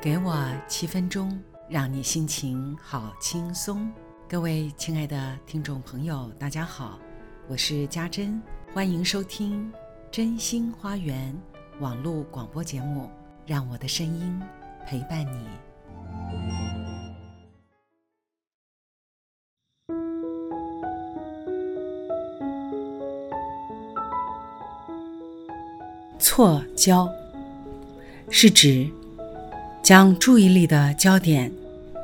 给我七分钟，让你心情好轻松。各位亲爱的听众朋友，大家好，我是家珍，欢迎收听《真心花园》网络广播节目，让我的声音陪伴你。错焦是指。将注意力的焦点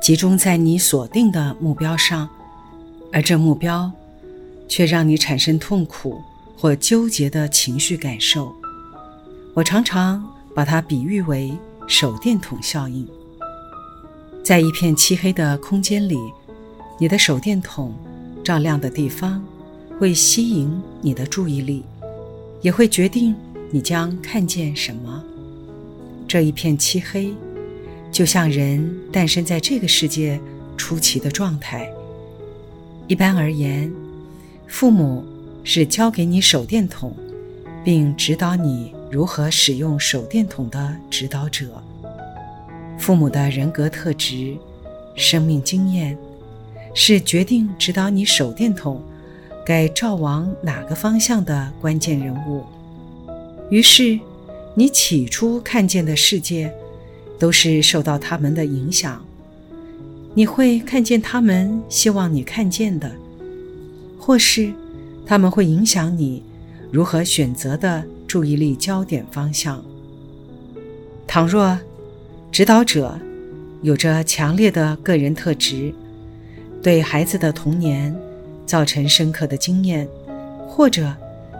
集中在你锁定的目标上，而这目标却让你产生痛苦或纠结的情绪感受。我常常把它比喻为手电筒效应。在一片漆黑的空间里，你的手电筒照亮的地方会吸引你的注意力，也会决定你将看见什么。这一片漆黑。就像人诞生在这个世界初期的状态。一般而言，父母是教给你手电筒，并指导你如何使用手电筒的指导者。父母的人格特质、生命经验，是决定指导你手电筒该照往哪个方向的关键人物。于是，你起初看见的世界。都是受到他们的影响，你会看见他们希望你看见的，或是他们会影响你如何选择的注意力焦点方向。倘若指导者有着强烈的个人特质，对孩子的童年造成深刻的经验，或者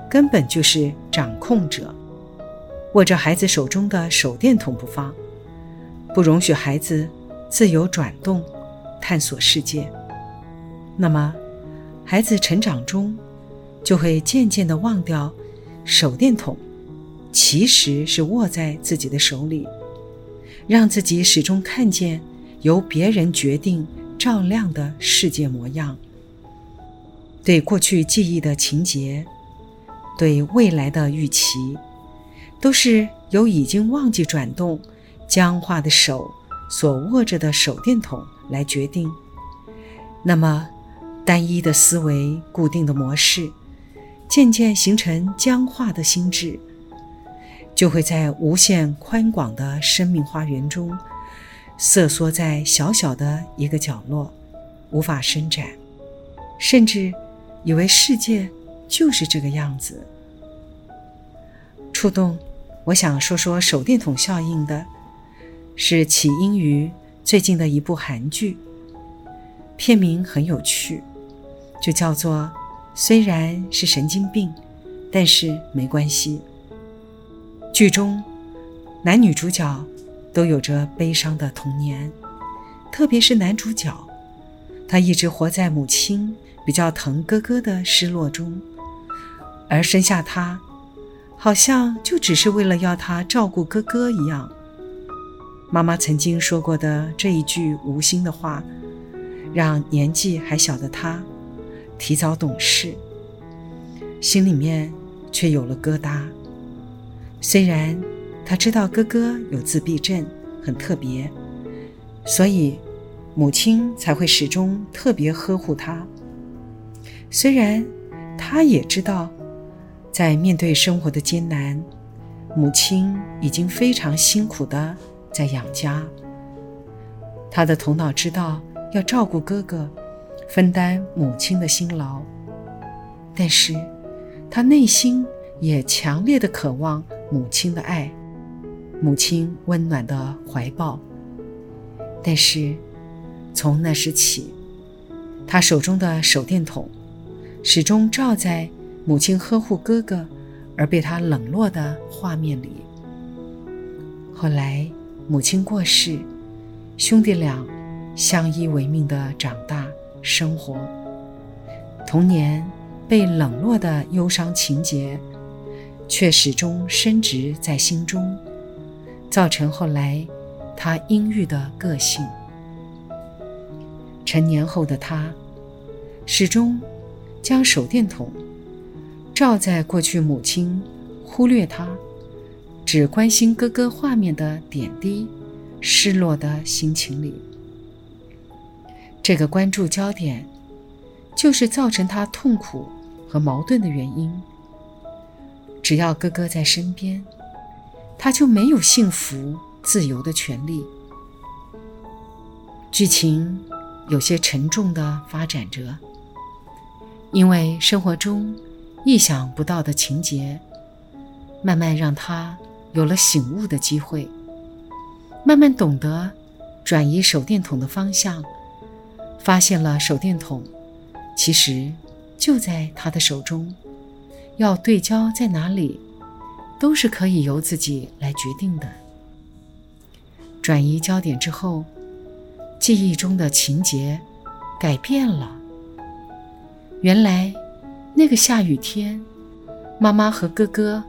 根本就是掌控者，握着孩子手中的手电筒不放。不容许孩子自由转动、探索世界，那么孩子成长中就会渐渐地忘掉手电筒其实是握在自己的手里，让自己始终看见由别人决定照亮的世界模样。对过去记忆的情节，对未来的预期，都是由已经忘记转动。僵化的手所握着的手电筒来决定，那么单一的思维、固定的模式，渐渐形成僵化的心智，就会在无限宽广的生命花园中，瑟缩在小小的一个角落，无法伸展，甚至以为世界就是这个样子。触动，我想说说手电筒效应的。是起因于最近的一部韩剧，片名很有趣，就叫做“虽然是神经病，但是没关系”。剧中男女主角都有着悲伤的童年，特别是男主角，他一直活在母亲比较疼哥哥的失落中，而生下他，好像就只是为了要他照顾哥哥一样。妈妈曾经说过的这一句无心的话，让年纪还小的他提早懂事，心里面却有了疙瘩。虽然他知道哥哥有自闭症，很特别，所以母亲才会始终特别呵护他。虽然他也知道，在面对生活的艰难，母亲已经非常辛苦的。在养家，他的头脑知道要照顾哥哥，分担母亲的辛劳，但是他内心也强烈的渴望母亲的爱，母亲温暖的怀抱。但是从那时起，他手中的手电筒始终照在母亲呵护哥哥而被他冷落的画面里。后来。母亲过世，兄弟俩相依为命的长大生活，童年被冷落的忧伤情节，却始终深植在心中，造成后来他阴郁的个性。成年后的他，始终将手电筒照在过去母亲忽略他。只关心哥哥画面的点滴，失落的心情里。这个关注焦点，就是造成他痛苦和矛盾的原因。只要哥哥在身边，他就没有幸福、自由的权利。剧情有些沉重的发展着，因为生活中意想不到的情节，慢慢让他有了醒悟的机会，慢慢懂得转移手电筒的方向，发现了手电筒其实就在他的手中，要对焦在哪里，都是可以由自己来决定的。转移焦点之后。记忆中的情节改变了。原来，那个下雨天，妈妈和哥哥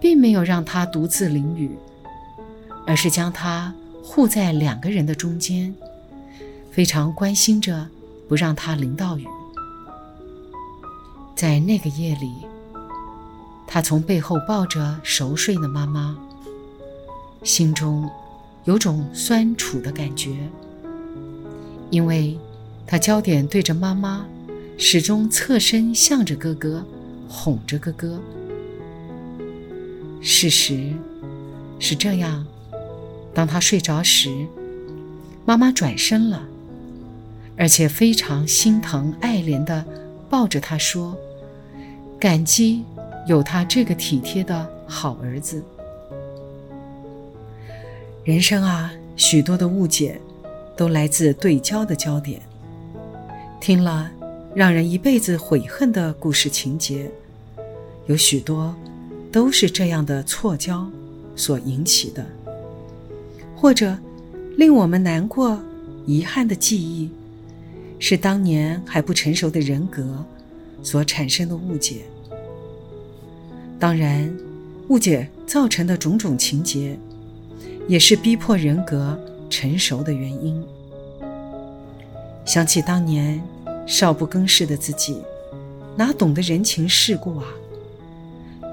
并没有让他独自淋雨，而是将他护在两个人的中间，非常关心着，不让他淋到雨。在那个夜里，他从背后抱着熟睡的妈妈，心中有种酸楚的感觉。因为，他焦点对着妈妈，始终侧身向着哥哥，哄着哥哥。事实是这样：当他睡着时，妈妈转身了，而且非常心疼爱怜地抱着他说：“感激有他这个体贴的好儿子。”人生啊，许多的误解。都来自对焦的焦点。听了让人一辈子悔恨的故事情节，有许多都是这样的错交所引起的，或者令我们难过、遗憾的记忆，是当年还不成熟的人格所产生的误解。当然，误解造成的种种情节，也是逼迫人格。成熟的原因。想起当年少不更事的自己，哪懂得人情世故啊？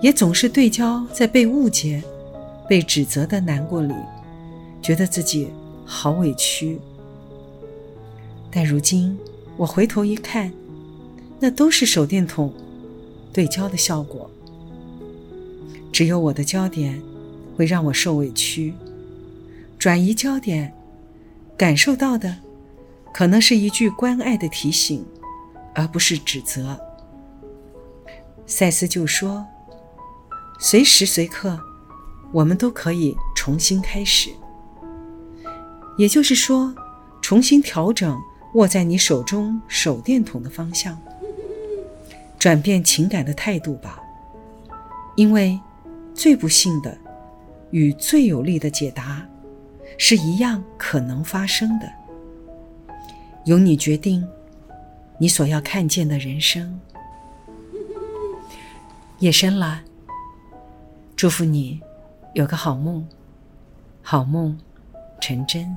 也总是对焦在被误解、被指责的难过里，觉得自己好委屈。但如今我回头一看，那都是手电筒对焦的效果。只有我的焦点会让我受委屈。转移焦点，感受到的可能是一句关爱的提醒，而不是指责。赛斯就说：“随时随刻，我们都可以重新开始。”也就是说，重新调整握在你手中手电筒的方向，转变情感的态度吧。因为最不幸的与最有力的解答。是一样可能发生的，由你决定你所要看见的人生。夜深了，祝福你有个好梦，好梦成真。